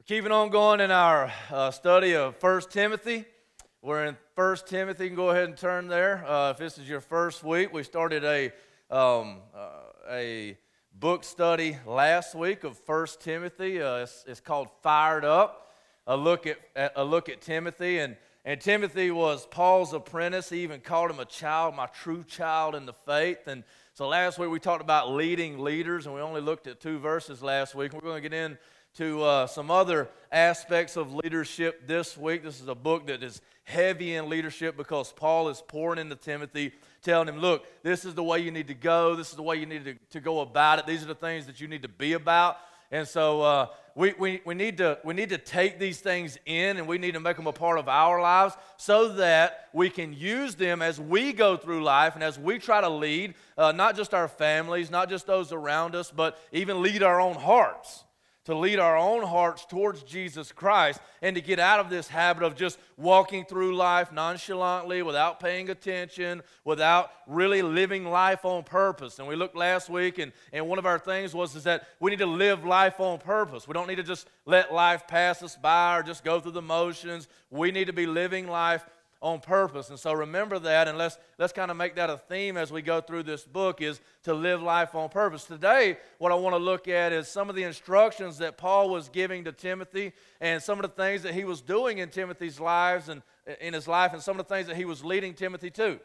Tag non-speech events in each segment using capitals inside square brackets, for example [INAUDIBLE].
We're keeping on going in our uh, study of 1 Timothy. We're in 1 Timothy. You can go ahead and turn there. Uh, if this is your first week, we started a, um, uh, a book study last week of 1 Timothy. Uh, it's, it's, called Fired Up. A look at, a look at Timothy. And, and Timothy was Paul's apprentice. He even called him a child, my true child in the faith. And so last week we talked about leading leaders, and we only looked at two verses last week. We're going to get in to uh, some other aspects of leadership this week. This is a book that is heavy in leadership because Paul is pouring into Timothy, telling him, Look, this is the way you need to go. This is the way you need to, to go about it. These are the things that you need to be about. And so uh, we, we, we, need to, we need to take these things in and we need to make them a part of our lives so that we can use them as we go through life and as we try to lead uh, not just our families, not just those around us, but even lead our own hearts to lead our own hearts towards Jesus Christ and to get out of this habit of just walking through life nonchalantly without paying attention, without really living life on purpose. And we looked last week, and, and one of our things was is that we need to live life on purpose. We don't need to just let life pass us by or just go through the motions. We need to be living life on purpose. And so remember that, and let's, let's kind of make that a theme as we go through this book is to live life on purpose. Today, what I want to look at is some of the instructions that Paul was giving to Timothy and some of the things that he was doing in Timothy's lives and in his life and some of the things that he was leading Timothy to.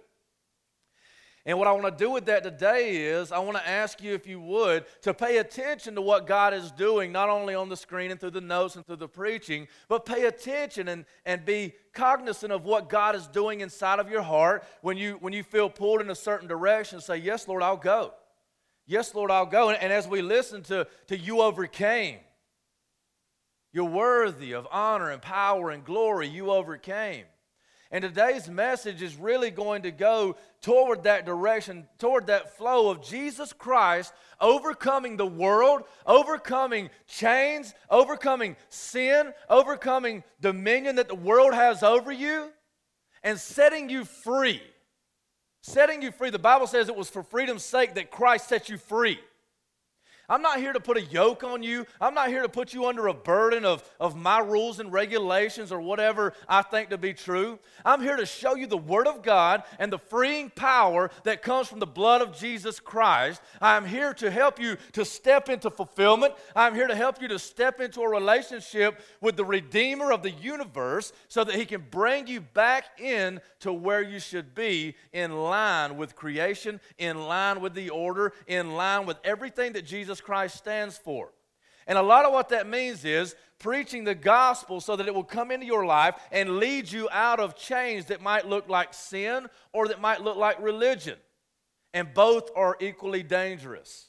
And what I want to do with that today is I want to ask you, if you would, to pay attention to what God is doing, not only on the screen and through the notes and through the preaching, but pay attention and, and be cognizant of what God is doing inside of your heart when you, when you feel pulled in a certain direction. Say, Yes, Lord, I'll go. Yes, Lord, I'll go. And, and as we listen to, to You Overcame, you're worthy of honor and power and glory. You overcame. And today's message is really going to go toward that direction, toward that flow of Jesus Christ overcoming the world, overcoming chains, overcoming sin, overcoming dominion that the world has over you, and setting you free. Setting you free. The Bible says it was for freedom's sake that Christ set you free. I'm not here to put a yoke on you. I'm not here to put you under a burden of, of my rules and regulations or whatever I think to be true. I'm here to show you the Word of God and the freeing power that comes from the blood of Jesus Christ. I'm here to help you to step into fulfillment. I'm here to help you to step into a relationship with the Redeemer of the universe so that He can bring you back in to where you should be in line with creation, in line with the order, in line with everything that Jesus Jesus Christ stands for. And a lot of what that means is preaching the gospel so that it will come into your life and lead you out of chains that might look like sin or that might look like religion. And both are equally dangerous.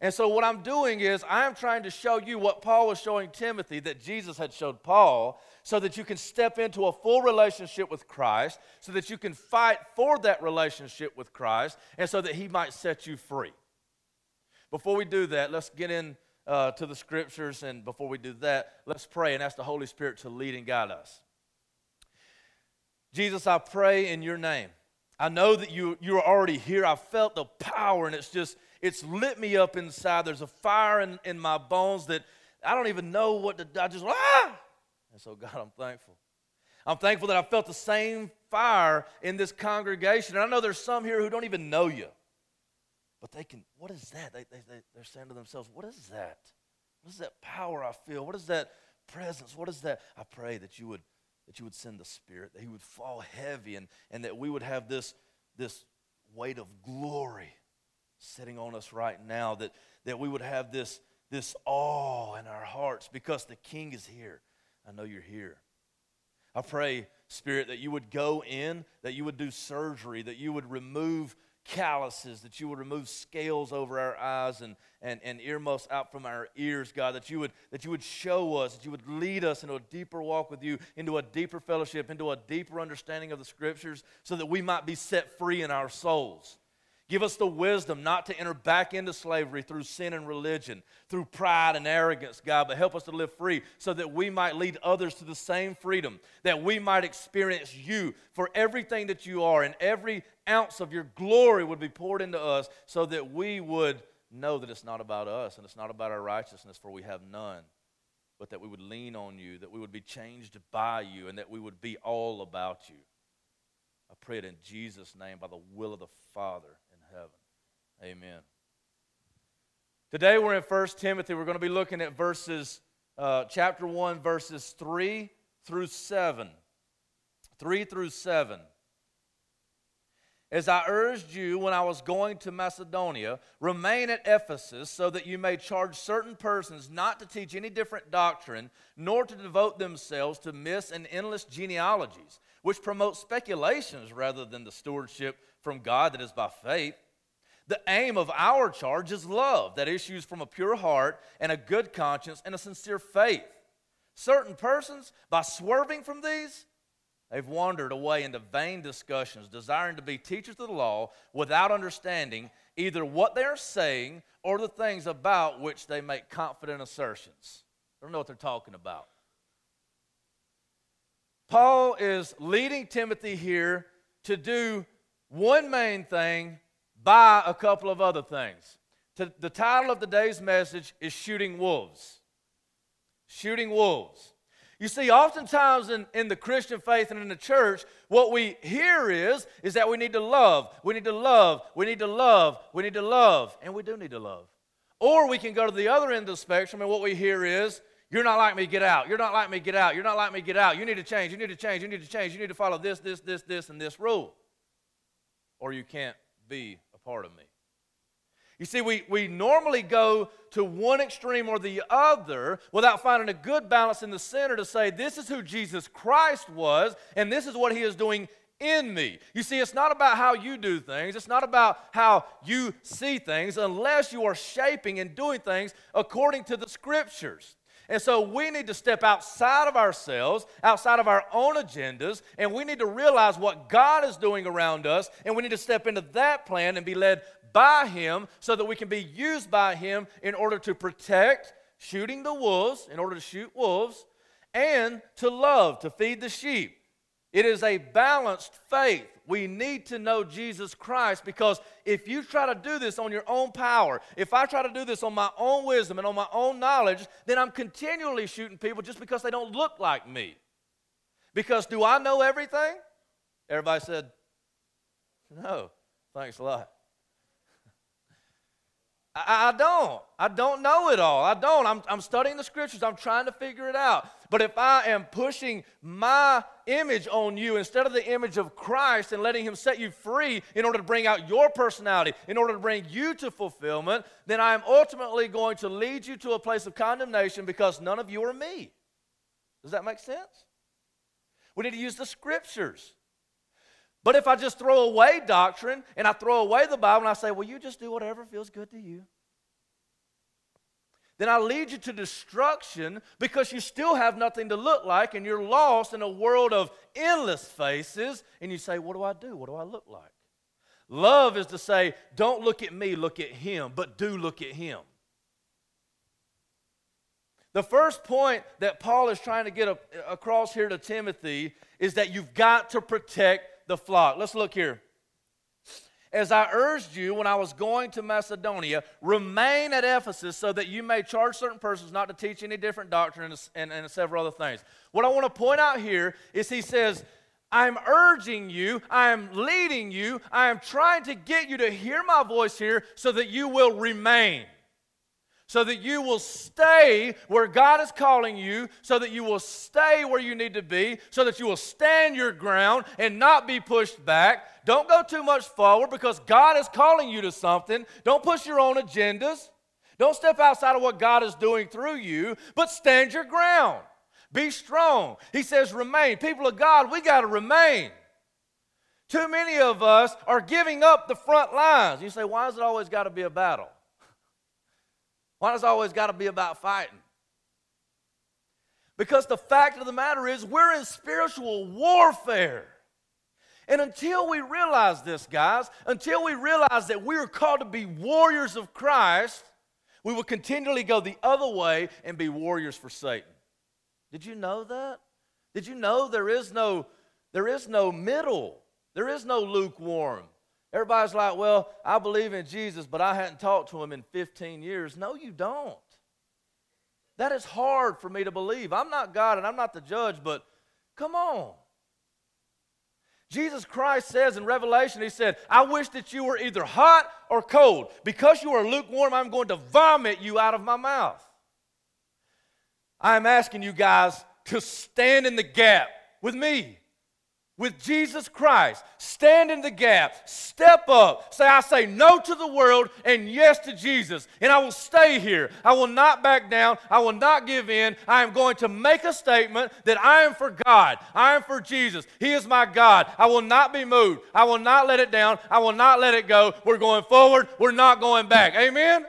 And so, what I'm doing is, I'm trying to show you what Paul was showing Timothy that Jesus had showed Paul, so that you can step into a full relationship with Christ, so that you can fight for that relationship with Christ, and so that he might set you free. Before we do that, let's get in uh, to the scriptures. And before we do that, let's pray and ask the Holy Spirit to lead and guide us. Jesus, I pray in your name. I know that you, you're already here. I felt the power, and it's just, it's lit me up inside. There's a fire in, in my bones that I don't even know what to do. I just, ah! And so, God, I'm thankful. I'm thankful that I felt the same fire in this congregation. And I know there's some here who don't even know you. But they can, what is that? They, they, they, they're saying to themselves, what is that? What is that power I feel? What is that presence? What is that? I pray that you would that you would send the Spirit, that He would fall heavy, and, and that we would have this, this weight of glory sitting on us right now, that, that we would have this, this awe in our hearts because the King is here. I know you're here. I pray, Spirit, that you would go in, that you would do surgery, that you would remove calluses, that you would remove scales over our eyes and, and, and earmuffs out from our ears, God, that you, would, that you would show us, that you would lead us into a deeper walk with you, into a deeper fellowship, into a deeper understanding of the scriptures, so that we might be set free in our souls. Give us the wisdom not to enter back into slavery through sin and religion, through pride and arrogance, God, but help us to live free so that we might lead others to the same freedom, that we might experience you for everything that you are, and every ounce of your glory would be poured into us so that we would know that it's not about us and it's not about our righteousness, for we have none, but that we would lean on you, that we would be changed by you, and that we would be all about you. I pray it in Jesus' name by the will of the Father heaven. Amen. Today we're in 1 Timothy. We're going to be looking at verses, uh, chapter 1, verses 3 through 7. 3 through 7. As I urged you when I was going to Macedonia, remain at Ephesus so that you may charge certain persons not to teach any different doctrine, nor to devote themselves to myths and endless genealogies, which promote speculations rather than the stewardship from God that is by faith. The aim of our charge is love that issues from a pure heart and a good conscience and a sincere faith. Certain persons, by swerving from these, They've wandered away into vain discussions, desiring to be teachers of the law without understanding either what they are saying or the things about which they make confident assertions. They don't know what they're talking about. Paul is leading Timothy here to do one main thing by a couple of other things. the title of today's message is Shooting Wolves. Shooting Wolves. You see, oftentimes in, in the Christian faith and in the church, what we hear is, is that we need to love, we need to love, we need to love, we need to love, and we do need to love. Or we can go to the other end of the spectrum, and what we hear is, you're not like me, get out. You're not like me, get out. You're not like me, get out. You need to change. You need to change. You need to change. You need to follow this, this, this, this, and this rule. Or you can't be part of me. You see, we, we normally go to one extreme or the other without finding a good balance in the center to say, this is who Jesus Christ was, and this is what he is doing in me. You see, it's not about how you do things, it's not about how you see things, unless you are shaping and doing things according to the scriptures. And so we need to step outside of ourselves, outside of our own agendas, and we need to realize what God is doing around us, and we need to step into that plan and be led by Him so that we can be used by Him in order to protect, shooting the wolves, in order to shoot wolves, and to love, to feed the sheep. It is a balanced faith. We need to know Jesus Christ because if you try to do this on your own power, if I try to do this on my own wisdom and on my own knowledge, then I'm continually shooting people just because they don't look like me. Because do I know everything? Everybody said, no. Thanks a lot. [LAUGHS] I, I, don't. I don't know it all. I don't. I'm, I'm studying the scriptures. I'm trying to figure it out. But if I am pushing my image on you instead of the image of Christ and letting Him set you free in order to bring out your personality, in order to bring you to fulfillment, then I am ultimately going to lead you to a place of condemnation because none of you are me. Does that make sense? We need to use the scriptures. But if I just throw away doctrine and I throw away the Bible and I say, well, you just do whatever feels good to you, then I lead you to destruction because you still have nothing to look like and you're lost in a world of endless faces. And you say, what do I do? What do I look like? Love is to say, don't look at me, look at him, but do look at him. The first point that Paul is trying to get across here to Timothy is that you've got to protect the flock. Let's look here. As I urged you when I was going to Macedonia, remain at Ephesus so that you may charge certain persons not to teach any different doctrine and, and, several other things. What I want to point out here is he says, I'm urging you, I am leading you, I am trying to get you to hear my voice here so that you will remain so that you will stay where God is calling you, so that you will stay where you need to be, so that you will stand your ground and not be pushed back. Don't go too much forward because God is calling you to something. Don't push your own agendas. Don't step outside of what God is doing through you, but stand your ground. Be strong. He says, remain. People of God, we got to remain. Too many of us are giving up the front lines. You say, why has it always got to be a battle? Why does it always got to be about fighting? Because the fact of the matter is, we're in spiritual warfare. And until we realize this, guys, until we realize that we are called to be warriors of Christ, we will continually go the other way and be warriors for Satan. Did you know that? Did you know there is no there is no middle? There is no lukewarm. Everybody's like, well, I believe in Jesus, but I hadn't talked to him in 15 years. No, you don't. That is hard for me to believe. I'm not God and I'm not the judge, but come on. Jesus Christ says in Revelation, He said, I wish that you were either hot or cold. Because you are lukewarm, I'm going to vomit you out of my mouth. I am asking you guys to stand in the gap with me with Jesus Christ. Stand in the gap. Step up. Say, I say no to the world and yes to Jesus. And I will stay here. I will not back down. I will not give in. I am going to make a statement that I am for God. I am for Jesus. He is my God. I will not be moved. I will not let it down. I will not let it go. We're going forward. We're not going back. Amen?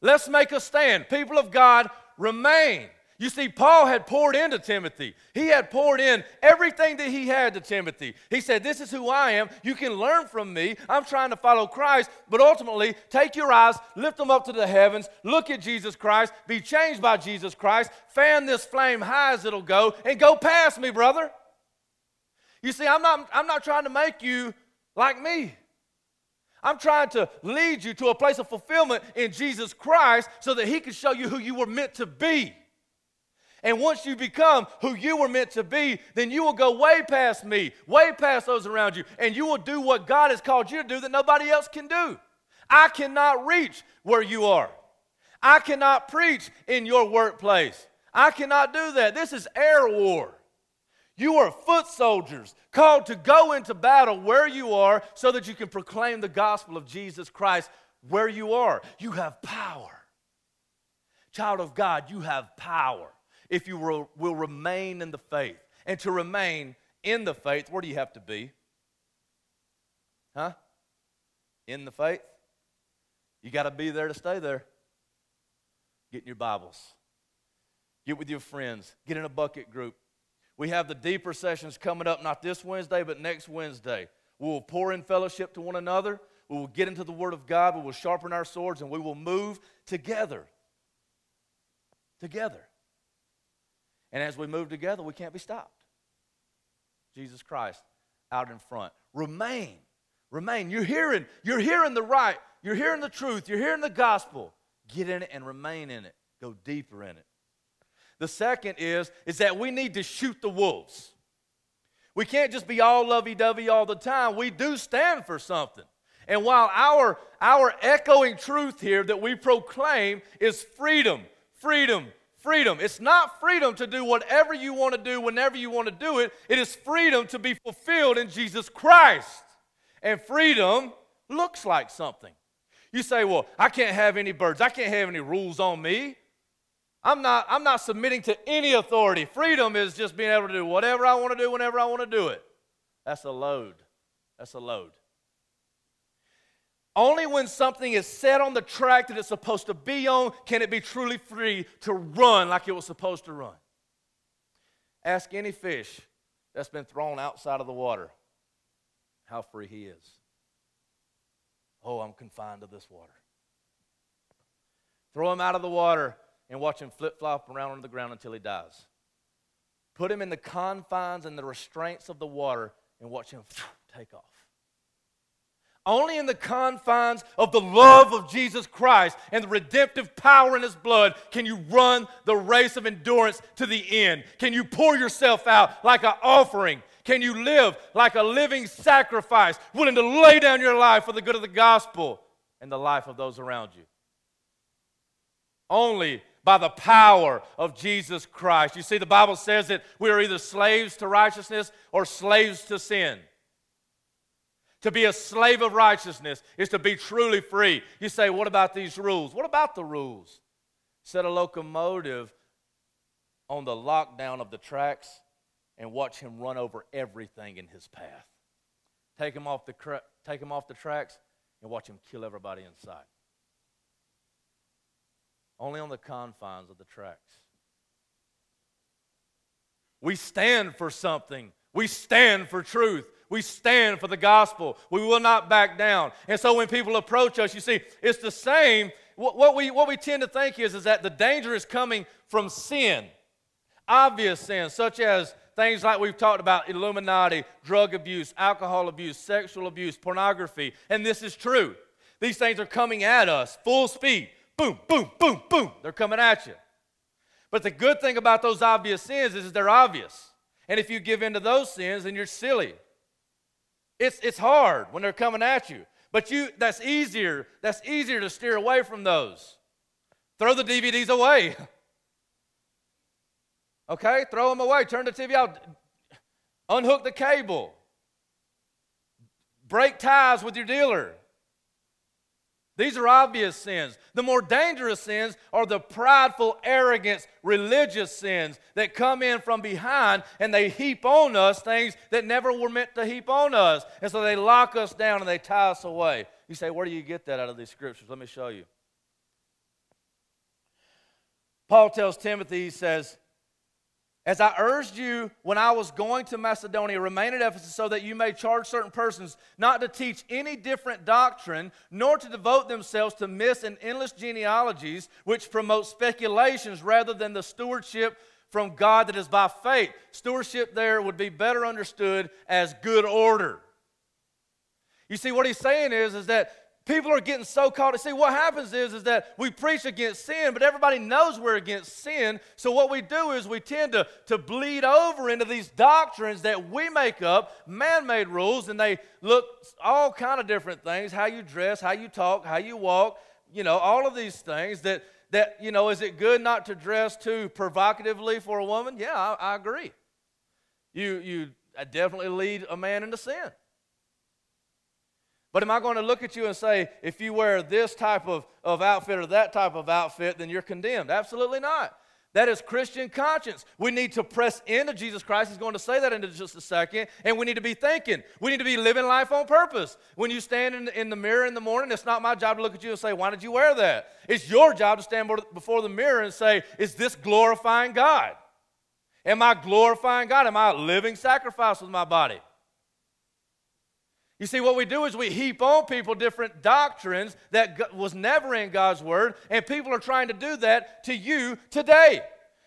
Let's make a stand. People of God, remain. You see, Paul had poured into Timothy. He had poured in everything that he had to Timothy. He said, This is who I am. You can learn from me. I'm trying to follow Christ, but ultimately, take your eyes, lift them up to the heavens, look at Jesus Christ, be changed by Jesus Christ, fan this flame high as it'll go, and go past me, brother. You see, I'm not, I'm not trying to make you like me. I'm trying to lead you to a place of fulfillment in Jesus Christ so that He can show you who you were meant to be. And once you become who you were meant to be, then you will go way past me, way past those around you, and you will do what God has called you to do that nobody else can do. I cannot reach where you are. I cannot preach in your workplace. I cannot do that. This is air war. You are foot soldiers called to go into battle where you are so that you can proclaim the gospel of Jesus Christ where you are. You have power. Child of God, you have power if you will, will remain in the faith. And to remain in the faith, where do you have to be? Huh? In the faith? You got to be there to stay there. Get in your Bibles. Get with your friends. Get in a bucket group. We have the deeper sessions coming up, not this Wednesday, but next Wednesday. We will pour in fellowship to one another. We will get into the Word of God. We will sharpen our swords and we will move together. Together. And as we move together, we can't be stopped. Jesus Christ out in front. Remain. Remain. You're hearing, you're hearing the right, you're hearing the truth, you're hearing the gospel. Get in it and remain in it. Go deeper in it. The second is, is that we need to shoot the wolves. We can't just be all lovey-dovey all the time. We do stand for something. And while our, our echoing truth here that we proclaim is freedom, freedom, freedom. It's not freedom to do whatever you want to do whenever you want to do it. It is freedom to be fulfilled in Jesus Christ. And freedom looks like something. You say, well, I can't have any birds. I can't have any rules on me. I'm not, I'm not submitting to any authority. Freedom is just being able to do whatever I want to do whenever I want to do it. That's a load. That's a load. Only when something is set on the track that it's supposed to be on can it be truly free to run like it was supposed to run. Ask any fish that's been thrown outside of the water how free he is. Oh, I'm confined to this water. Throw him out of the water and watch him flip flop around on the ground until he dies. Put him in the confines and the restraints of the water and watch him take off. Only in the confines of the love of Jesus Christ and the redemptive power in His blood can you run the race of endurance to the end. Can you pour yourself out like an offering? Can you live like a living sacrifice, willing to lay down your life for the good of the gospel and the life of those around you? Only by the power of Jesus Christ. You see, the Bible says that we are either slaves to righteousness or slaves to sin. To be a slave of righteousness is to be truly free. You say, what about these rules? What about the rules? Set a locomotive on the lockdown of the tracks and watch him run over everything in his path. Take him off the, take him off the tracks and watch him kill everybody inside. Only on the confines of the tracks. We stand for something. We stand for truth. We stand for the gospel. We will not back down. And so when people approach us, you see, it's the same. What, we, what we tend to think is, is that the danger is coming from sin, obvious sin, such as things like we've talked about Illuminati, drug abuse, alcohol abuse, sexual abuse, pornography. And this is true. These things are coming at us full speed. Boom, boom, boom, boom. They're coming at you. But the good thing about those obvious sins is they're obvious. And if you give in to those sins, then you're silly. It's, it's hard when they're coming at you. But you that's easier, that's easier to steer away from those. Throw the DVDs away. [LAUGHS] okay? Throw them away. Turn the TV out. Unhook the cable. Break ties with your dealer. These are obvious sins. The more dangerous sins are the prideful, arrogant, religious sins that come in from behind and they heap on us things that never were meant to heap on us. And so they lock us down and they tie us away. You say, Where do you get that out of these scriptures? Let me show you. Paul tells Timothy, he says, as I urged you when I was going to Macedonia, remain at Ephesus so that you may charge certain persons not to teach any different doctrine, nor to devote themselves to myths and endless genealogies, which promote speculations rather than the stewardship from God that is by faith. Stewardship there would be better understood as good order. You see, what he's saying is, is that people are getting so caught. See, what happens is, is that we preach against sin, but everybody knows we're against sin. So what we do is we tend to, to bleed over into these doctrines that we make up, man-made rules, and they look all kind of different things, how you dress, how you talk, how you walk, you know, all of these things that, that you know, is it good not to dress too provocatively for a woman? Yeah, I, I agree. You, you definitely lead a man into sin. But am I going to look at you and say, if you wear this type of, of outfit or that type of outfit, then you're condemned? Absolutely not. That is Christian conscience. We need to press into Jesus Christ. He's going to say that in just a second. And we need to be thinking. We need to be living life on purpose. When you stand in, in the mirror in the morning, it's not my job to look at you and say, Why did you wear that? It's your job to stand before the mirror and say, Is this glorifying God? Am I glorifying God? Am I a living sacrifice with my body? You see, what we do is we heap on people different doctrines that was never in God's Word, and people are trying to do that to you today.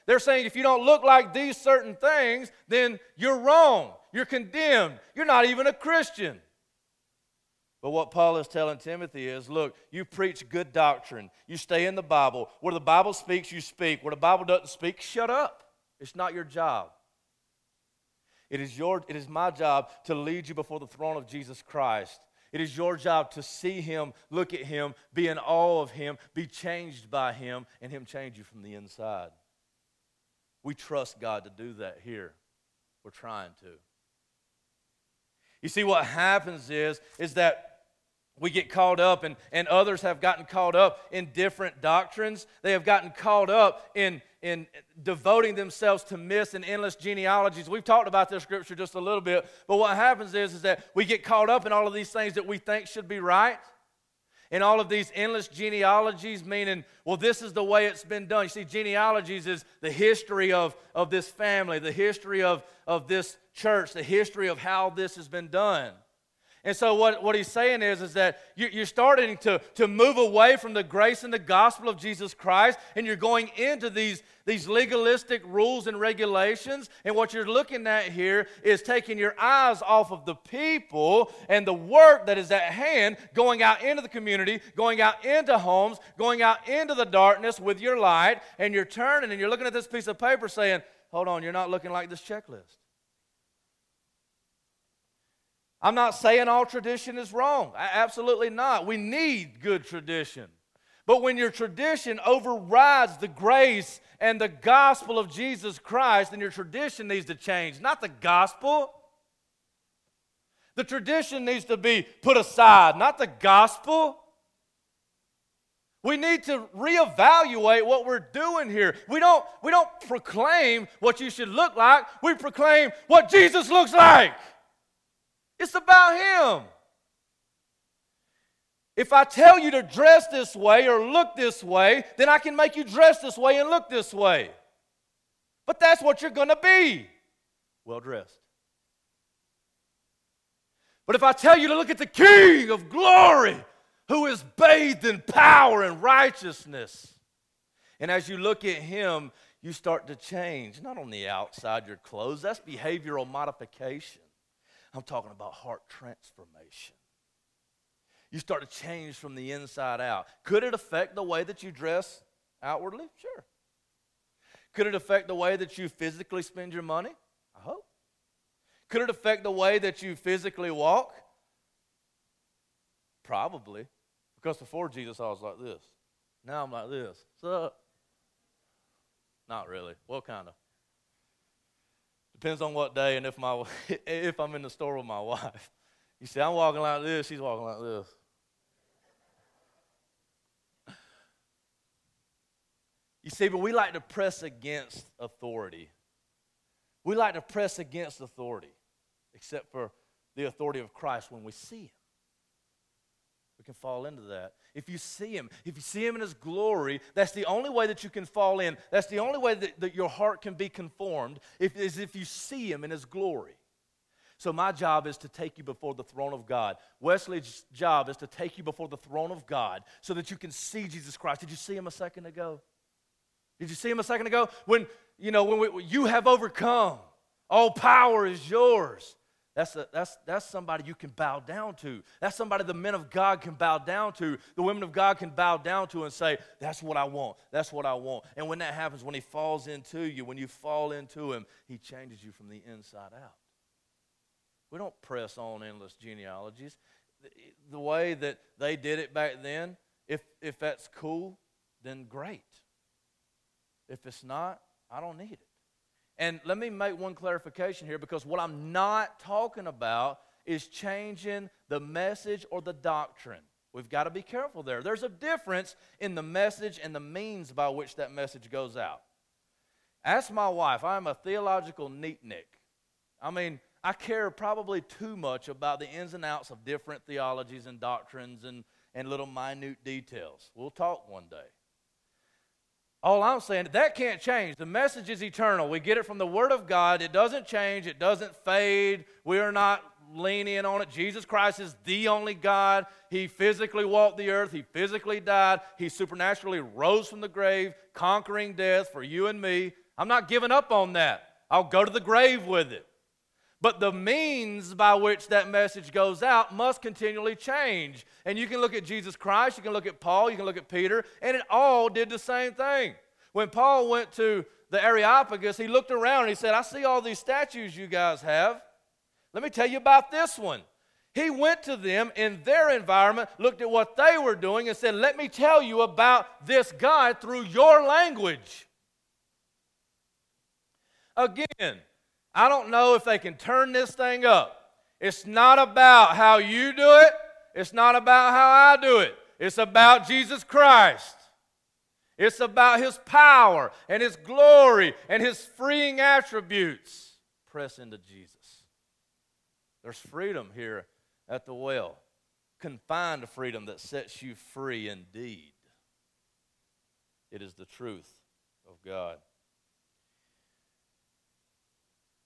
They're saying if you don't look like these certain things, then you're wrong. You're condemned. You're not even a Christian. But what Paul is telling Timothy is look, you preach good doctrine. You stay in the Bible. Where the Bible speaks, you speak. Where the Bible doesn't speak, shut up. It's not your job. It is, your, it is my job to lead you before the throne of Jesus Christ. It is your job to see him, look at him, be in awe of him, be changed by him, and him change you from the inside. We trust God to do that here. We're trying to. You see, what happens is, is that we get caught up, and, and others have gotten caught up in different doctrines. They have gotten caught up in, in devoting themselves to myths and endless genealogies. We've talked about this scripture just a little bit, but what happens is, is that we get caught up in all of these things that we think should be right. And all of these endless genealogies, meaning, well, this is the way it's been done. You see, genealogies is the history of, of this family, the history of, of this church, the history of how this has been done. And so, what, what he's saying is, is that you, you're starting to, to move away from the grace and the gospel of Jesus Christ, and you're going into these, these legalistic rules and regulations. And what you're looking at here is taking your eyes off of the people and the work that is at hand, going out into the community, going out into homes, going out into the darkness with your light, and you're turning and you're looking at this piece of paper saying, Hold on, you're not looking like this checklist. I'm not saying all tradition is wrong. Absolutely not. We need good tradition. But when your tradition overrides the grace and the gospel of Jesus Christ, then your tradition needs to change, not the gospel. The tradition needs to be put aside, not the gospel. We need to reevaluate what we're doing here. We don't, we don't proclaim what you should look like, we proclaim what Jesus looks like. It's about Him. If I tell you to dress this way or look this way, then I can make you dress this way and look this way. But that's what you're going to be well dressed. But if I tell you to look at the King of glory, who is bathed in power and righteousness, and as you look at him, you start to change, not on the outside, your clothes, that's behavioral modification. I'm talking about heart transformation. You start to change from the inside out. Could it affect the way that you dress outwardly? Sure. Could it affect the way that you physically spend your money? I hope. Could it affect the way that you physically walk? Probably. Because before Jesus, I was like this. Now I'm like this. What's up? Not really. Well, kind of. Depends on what day and if my [LAUGHS] if I'm in the store with my wife. You see, I'm walking like this, she's walking like this. You see, but we like to press against authority. We like to press against authority, except for the authority of Christ when we see Him. We can fall into that. If you see Him, if you see Him in His glory, that's the only way that you can fall in. That's the only way that, that your heart can be conformed, if, is if you see Him in His glory. So, my job is to take you before the throne of God. Wesley's job is to take you before the throne of God so that you can see Jesus Christ. Did you see Him a second ago? Did you see Him a second ago? When, you know, when we, you have overcome, all power is yours. That's, a, that's, that's somebody you can bow down to. That's somebody the men of God can bow down to. The women of God can bow down to and say, That's what I want. That's what I want. And when that happens, when He falls into you, when you fall into Him, He changes you from the inside out. We don't press on endless genealogies. The, the way that they did it back then, if, if that's cool, then great. If it's not, I don't need it. And let me make one clarification here because what I'm not talking about is changing the message or the doctrine. We've got to be careful there. There's a difference in the message and the means by which that message goes out. Ask my wife. I'm a theological neatnik. I mean, I care probably too much about the ins and outs of different theologies and doctrines and, and little minute details. We'll talk one day. All I'm saying, that can't change. The message is eternal. We get it from the Word of God. It doesn't change, it doesn't fade. We are not leaning on it. Jesus Christ is the only God. He physically walked the earth, He physically died, He supernaturally rose from the grave, conquering death for you and me. I'm not giving up on that. I'll go to the grave with it. But the means by which that message goes out must continually change. And you can look at Jesus Christ, you can look at Paul, you can look at Peter, and it all did the same thing. When Paul went to the Areopagus, he looked around and he said, I see all these statues you guys have. Let me tell you about this one. He went to them in their environment, looked at what they were doing, and said, Let me tell you about this God through your language. Again, I don't know if they can turn this thing up. It's not about how you do it, it's not about how I do it. It's about Jesus Christ. It's about his power and his glory and his freeing attributes. Press into Jesus. There's freedom here at the well, confined freedom that sets you free indeed. It is the truth of God.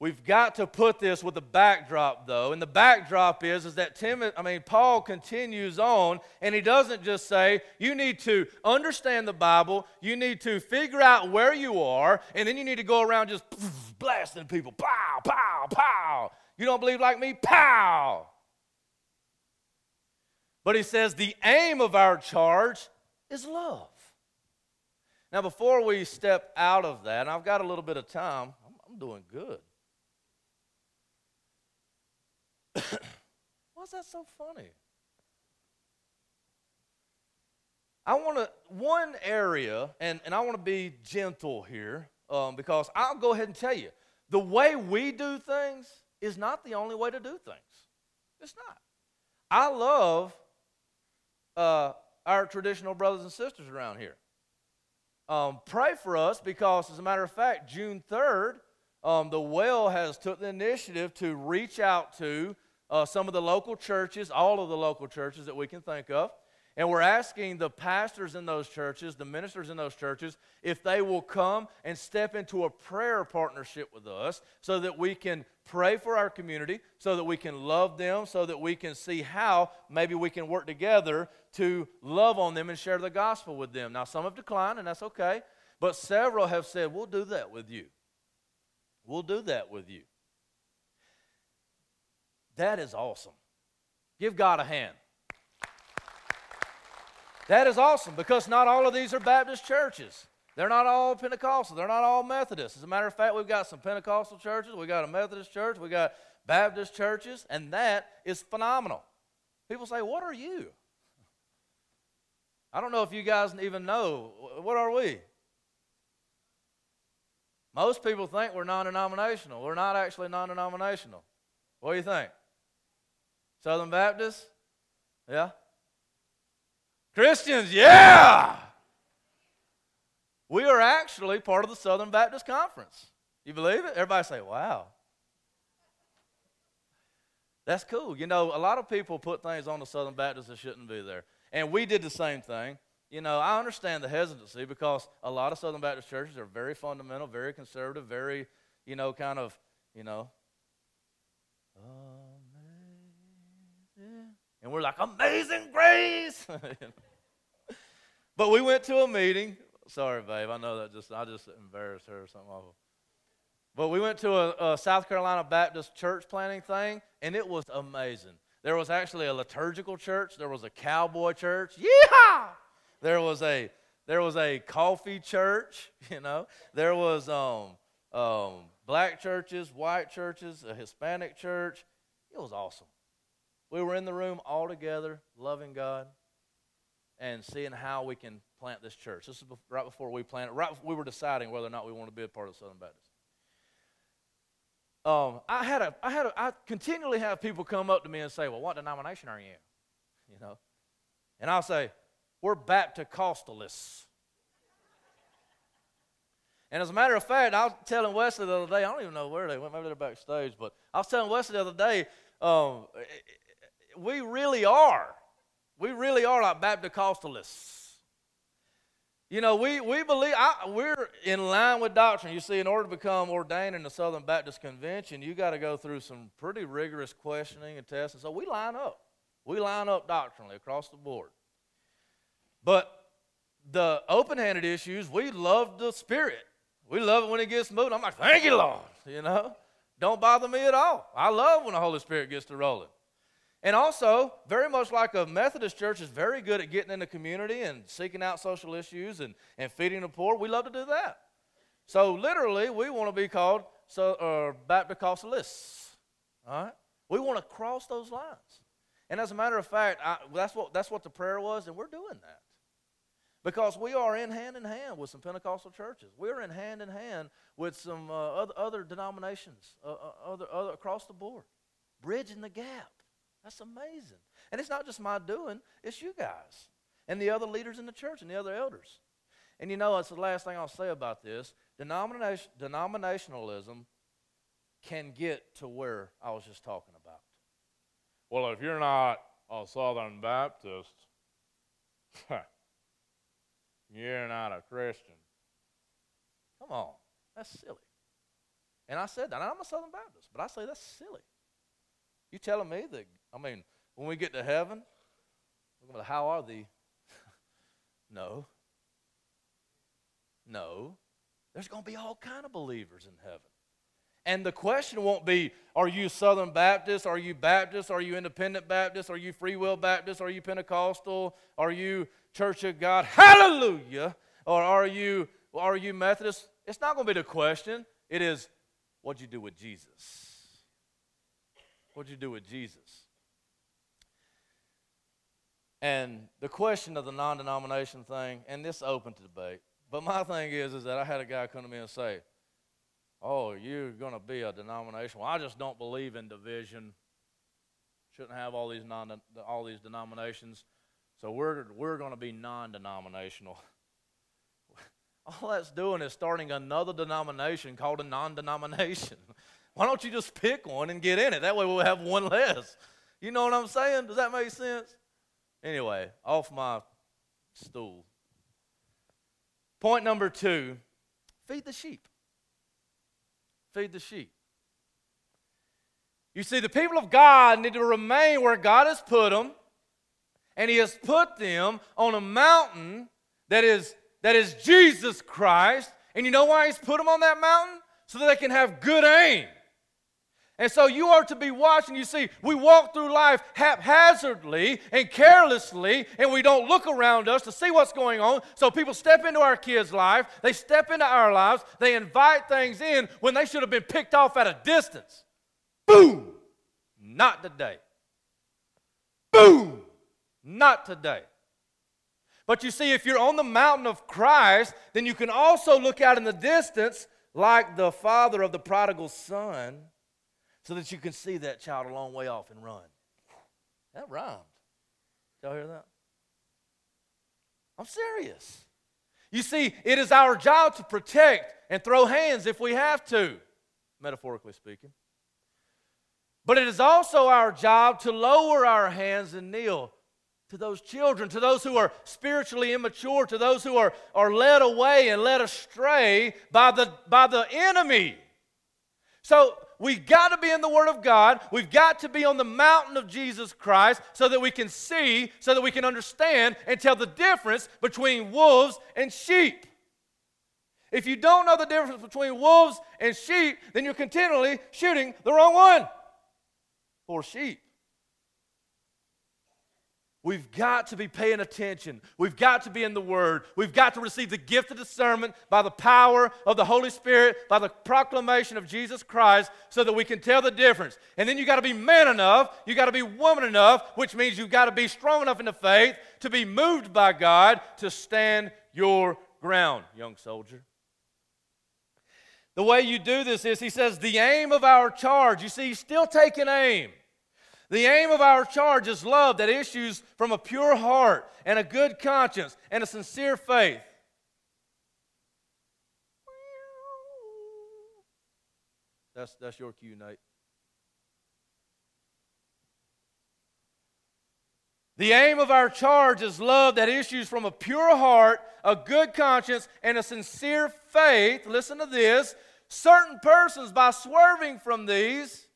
We've got to put this with the backdrop, though. And the backdrop is, is that Timothy, I mean, Paul continues on, and he doesn't just say, you need to understand the Bible, you need to figure out where you are, and then you need to go around just [LAUGHS] blasting people. Pow, pow, pow. You don't believe like me? Pow. But he says the aim of our charge is love. Now, before we step out of that, and I've got a little bit of time, I'm, I'm doing good. Why's that so funny? I want to, one area, and, and I want to be gentle here um, because I'll go ahead and tell you the way we do things is not the only way to do things. It's not. I love uh, our traditional brothers and sisters around here. Um, pray for us because, as a matter of fact, June 3rd, um, the well has took the initiative to reach out to uh, some of the local churches, all of the local churches that we can think of, and we're asking the pastors in those churches, the ministers in those churches, if they will come and step into a prayer partnership with us so that we can pray for our community, so that we can love them, so that we can see how maybe we can work together to love on them and share the gospel with them. Now, some have declined, and that's okay, but several have said, We'll do that with you. We'll do that with you. That is awesome. Give God a hand. That is awesome because not all of these are Baptist churches. They're not all Pentecostal. They're not all Methodists. As a matter of fact, we've got some Pentecostal churches, We've got a Methodist church, We've got Baptist churches, and that is phenomenal. People say, What are you? I don't know if you guys even know. What are we? Most people think we're non denominational. We're not actually non denominational. What do you think? Southern Baptists? Yeah? Christians? Yeah! We are actually part of the Southern Baptist Conference. You believe it? Everybody say, wow. That's cool. You know, a lot of people put things on the Southern Baptists that shouldn't be there. And we did the same thing. You know, I understand the hesitancy because a lot of Southern Baptist churches are very fundamental, very conservative, very, you know, kind of, you know, amazing. And we're like, amazing grace. [LAUGHS] but we went to a meeting Sorry, babe. I know that just I just embarrassed her or something awful. But we went to a, a, South Carolina Baptist church planting thing, and it was amazing. There was actually a liturgical church. There was a cowboy church. Yeah. There was a there was a coffee church. [LAUGHS] You know. There was um, um, black churches, white churches, a Hispanic church. It was awesome. We were in the room all together, loving God and seeing how we can plant this church. This is right before we planted, right we were deciding whether or not we want to be a part of Southern Baptist. Um, I had a, I had a, I continually have people come up to me and say, "Well, what denomination are you in?" You know, and I'll say, "We're Baptist-Costalists." And as a matter of fact, I was telling Wesley the other day, I don't even know where they went, maybe they're backstage, but I was telling Wesley the other day, um, we really are we really are like Baptist. You know, we, we believe, I, we're in line with doctrine. You see, in order to become ordained in the Southern Baptist Convention, you got to go through some pretty rigorous questioning and testing. So we line up. We line up doctrinally across the board. But the open handed issues, we love the Spirit. We love it when it gets moving. I'm like, thank you, Lord. You know, don't bother me at all. I love when the Holy Spirit gets to rolling. And also, very much like a Methodist church is very good at getting in the community and seeking out social issues and, and feeding the poor, we love to do that. So, literally, we want to be called so, uh, Baptist All right? We want to cross those lines. And as a matter of fact, I, that's, what, that's what the prayer was, and we're doing that. Because we are in hand in hand with some Pentecostal churches. We're in hand in hand with some uh, other, other denominations uh, uh other, other, across the board, bridging the gap. That's amazing. And it's not just my doing, it's you guys and the other leaders in the church and the other elders. And you know, that's the last thing I'll say about this. Denomination, denominationalism can get to where I was just talking about. Well, if you're not a Southern Baptist, [LAUGHS] you're not a Christian. Come on, that's silly. And I said that. I'm a Southern Baptist, but I say that's silly. You telling me that I mean, when we get to heaven, how are the? [LAUGHS] no. No. There's going to be all kind of believers in heaven. And the question won't be, are you Southern Baptist? Are you Baptist? Are you Independent Baptist? Are you Free Will Baptist? Are you Pentecostal? Are you Church of God? Hallelujah! Or are you, are you Methodist? It's not going to be the question. It is, what'd you do with Jesus? What'd you do with Jesus? And the question of the non denomination thing, and this open to debate, but my thing is, is that I had a guy come to me and say, Oh, you're going to be a denomination. Well, I just don't believe in division. Shouldn't have all these, non, all these denominations. So we're, we're going to be non denominational. [LAUGHS] All that's doing is starting another denomination called a non denomination. [LAUGHS] Why don't you just pick one and get in it? That way we'll have one less. You know what I'm saying? Does that make sense? Anyway, off my stool. Point number two feed the sheep. Feed the sheep. You see, the people of God need to remain where God has put them, and He has put them on a mountain that is, that is Jesus Christ. And you know why He's put them on that mountain? So that they can have good aim. And so you are to be watching. You see, we walk through life haphazardly and carelessly, and we don't look around us to see what's going on. So people step into our kids' life, they step into our lives, they invite things in when they should have been picked off at a distance. Boom! Not today. Boom! Not today. But you see, if you're on the mountain of Christ, then you can also look out in the distance like the father of the prodigal son so that you can see that child a long way off and run. That rhymed. Y'all hear that? I'm serious. You see, it is our job to protect and throw hands if we have to, metaphorically speaking. But it is also our job to lower our hands and kneel to those children, to those who are spiritually immature, to those who are, are led away and led astray by the, by the enemy. So we've got to be in the Word of God. We've got to be on the mountain of Jesus Christ so that we can see, so that we can understand and tell the difference between wolves and sheep. If you don't know the difference between wolves and sheep, then you're continually shooting the wrong one for sheep. We've got to be paying attention. We've got to be in the Word. We've got to receive the gift of discernment by the power of the Holy Spirit, by the proclamation of Jesus Christ, so that we can tell the difference. And then you got to be man enough, you got to be woman enough, which means you've got to be strong enough in the faith to be moved by God to stand your ground, young soldier. The way you do this is, he says, the aim of our charge. You see, he's still taking aim. The aim of our charge is love that issues from a pure heart and a good conscience and a sincere faith. That's, that's your cue, Nate. The aim of our charge is love that issues from a pure heart, a good conscience, and a sincere faith. Listen to this. Certain persons, by swerving from these,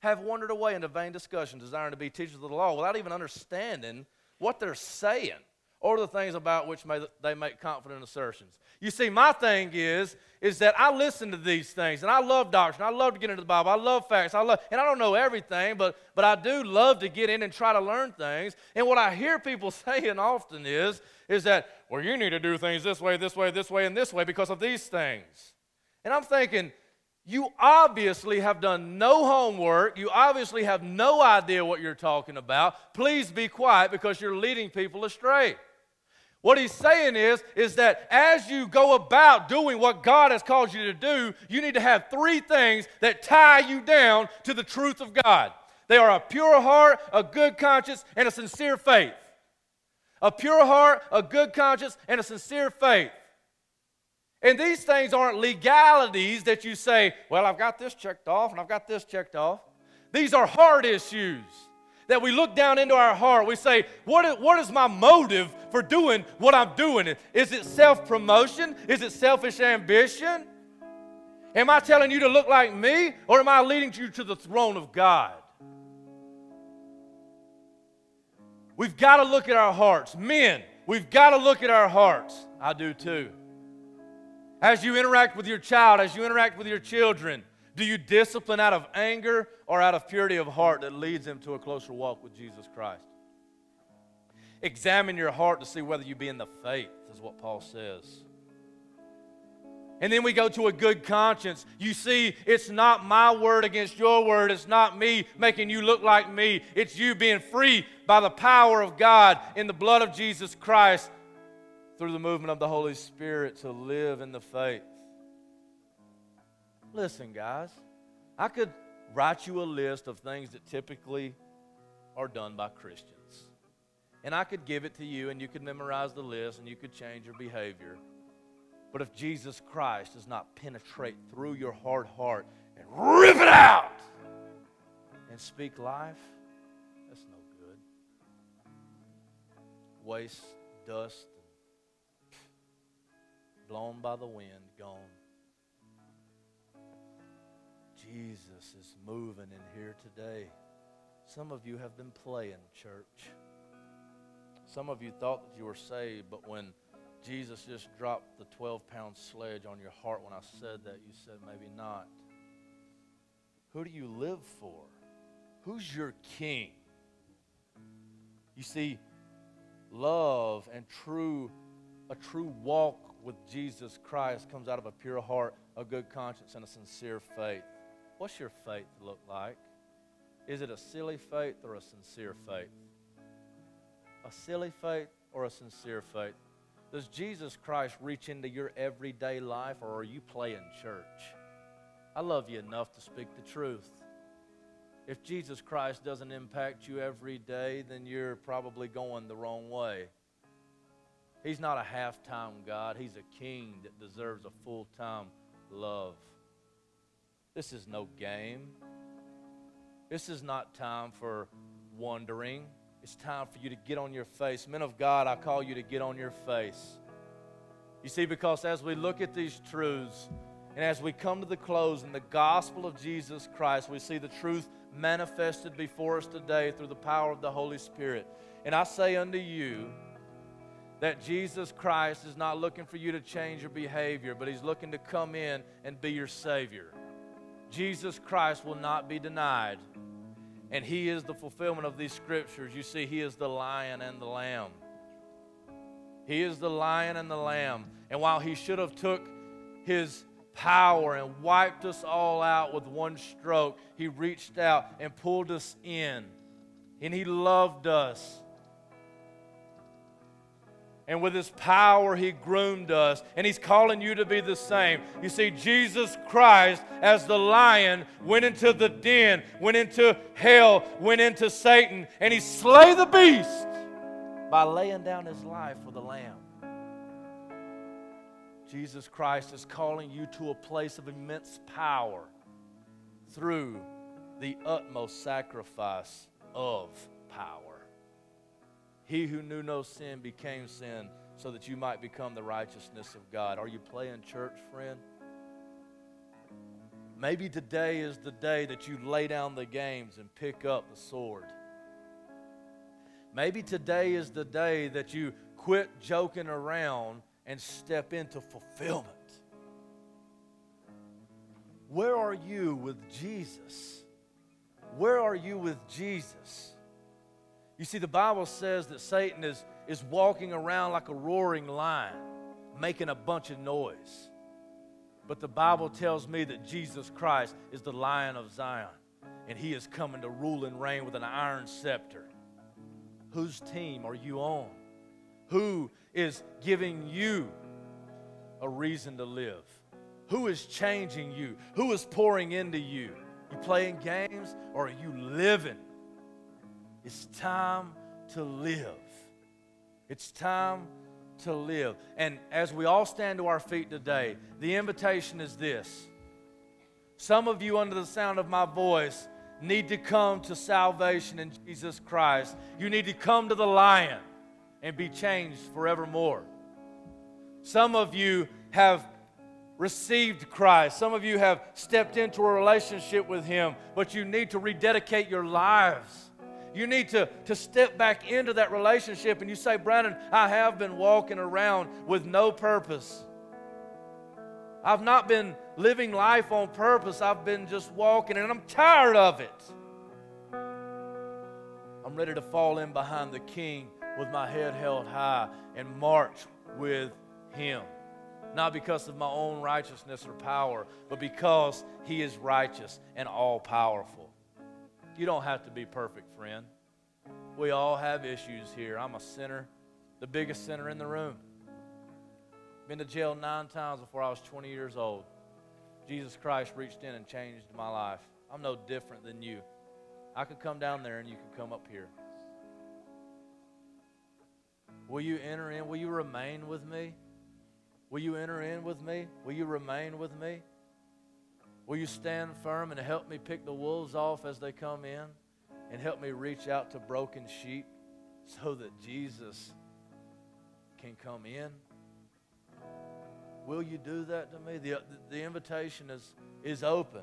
have wandered away into vain discussion, desiring to be teachers of the law without even understanding what they're saying or the things about which may, they make confident assertions. You see, my thing is, is that I listen to these things, and I love doctrine. I love to get into the Bible. I love facts. I love, and I don't know everything, but but I do love to get in and try to learn things. And what I hear people [LAUGHS] saying often is, is that, well, you need to do things this way, this way, this way, and this way because of these things. And I'm thinking, you obviously have done no homework. You obviously have no idea what you're talking about. Please be quiet because you're leading people astray. What he's saying is, is that as you go about doing what God has called you to do, you need to have three things that tie you down to the truth of God. They are a pure heart, a good conscience, and a sincere faith. A pure heart, a good conscience, and a sincere faith. And these things aren't legalities that you say, well, I've got this checked off and I've got this checked off. These are heart issues that we look down into our heart. We say, what is, what is my motive for doing what I'm doing? Is it self promotion? Is it selfish ambition? Am I telling you to look like me or am I leading you to the throne of God? We've got to look at our hearts. Men, we've got to look at our hearts. I do too. As you interact with your child, as you interact with your children, do you discipline out of anger or out of purity of heart that leads them to a closer walk with Jesus Christ? Examine your heart to see whether you be in the faith, is what Paul says. And then we go to a good conscience. You see, it's not my word against your word. It's not me making you look like me. It's you being free by the power of God in the blood of Jesus Christ through the movement of the Holy Spirit to live in the faith. Listen, guys, I could write you a list of things that typically are done by Christians. And I could give it to you, and you could memorize the list, and you could change your behavior. But if Jesus Christ does not penetrate through your hard heart and rip it out and speak life, that's no good. Waste, dust, blown by the wind, gone. Jesus is moving in here today. Some of you have been playing church. Some of you thought that you were saved, but when Jesus just dropped the 12 pound sledge on your heart when I said that, you said maybe not. Who do you live for? Who's your king? You see, love and true a true walk with Jesus Christ comes out of a pure heart, a good conscience, and a sincere faith. What's your faith look like? Is it a silly faith or a sincere faith? A silly faith or a sincere faith? Does Jesus Christ reach into your everyday life or are you playing church? I love you enough to speak the truth. If Jesus Christ doesn't impact you every day, then you're probably going the wrong way. He's not a half time God, He's a king that deserves a full time love. This is no game. This is not time for wondering. It's time for you to get on your face. Men of God, I call you to get on your face. You see, because as we look at these truths and as we come to the close in the gospel of Jesus Christ, we see the truth manifested before us today through the power of the Holy Spirit. And I say unto you, that Jesus Christ is not looking for you to change your behavior, but He's looking to come in and be your Savior. Jesus Christ will not be denied, and He is the fulfillment of these scriptures. You see, He is the lion and the lamb. He is the lion and the lamb. And while He should have took His power and wiped us all out with one stroke, He reached out and pulled us in, and He loved us and with his power, he groomed us. And he's calling you to be the same. You see, Jesus Christ, as the lion, went into the den, went into hell, went into Satan, and he slay the beast by laying down his life for the lamb. Jesus Christ is calling you to a place of immense power through the utmost sacrifice of power. He who knew no sin became sin so that you might become the righteousness of God. Are you playing church, friend? Maybe today is the day that you lay down the games and pick up the sword. Maybe today is the day that you quit joking around and step into fulfillment. Where are you with Jesus? Where are you with Jesus? You see, the Bible says that Satan is, is walking around like a roaring lion, making a bunch of noise. But the Bible tells me that Jesus Christ is the lion of Zion, and he is coming to rule and reign with an iron scepter. Whose team are you on? Who is giving you a reason to live? Who is changing you? Who is pouring into you? You playing games or are you living? It's time to live. It's time to live. And as we all stand to our feet today, the invitation is this. Some of you, under the sound of my voice, need to come to salvation in Jesus Christ. You need to come to the lion and be changed forevermore. Some of you have received Christ. Some of you have stepped into a relationship with Him, but you need to rededicate your lives you need to, to step back into that relationship and you say, Brandon, I have been walking around with no purpose. I've not been living life on purpose. I've been just walking and I'm tired of it. I'm ready to fall in behind the king with my head held high and march with him. Not because of my own righteousness or power, but because he is righteous and all powerful. You don't have to be perfect, friend. We all have issues here. I'm a sinner, the biggest sinner in the room. Been to jail nine times before I was 20 years old. Jesus Christ reached in and changed my life. I'm no different than you. I could come down there and you could come up here. Will you enter in? Will you remain with me? Will you enter in with me? Will you remain with me? Will you stand firm and help me pick the wolves off as they come in and help me reach out to broken sheep so that Jesus can come in? Will you do that to me? The, the invitation is, is open.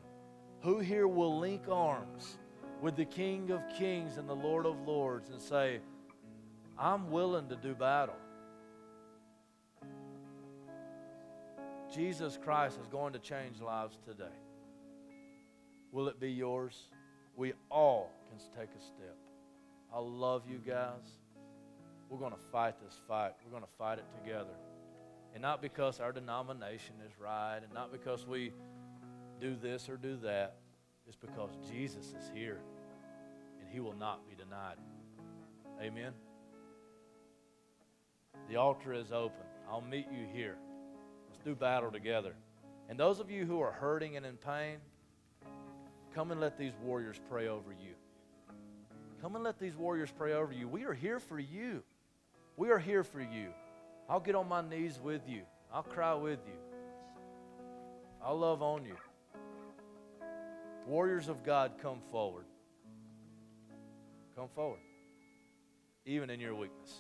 Who here will link arms with the King of Kings and the Lord of Lords and say, I'm willing to do battle? Jesus Christ is going to change lives today. Will it be yours? We all can take a step. I love you guys. We're going to fight this fight. We're going to fight it together. And not because our denomination is right and not because we do this or do that. It's because Jesus is here and he will not be denied. Amen. The altar is open. I'll meet you here. Let's do battle together. And those of you who are hurting and in pain, come and let these warriors pray over you. Come and let these warriors pray over you. We are here for you. We are here for you. I'll get on my knees with you. I'll cry with you. I'll love on you. Warriors of God, come forward. Come forward, even in your weakness.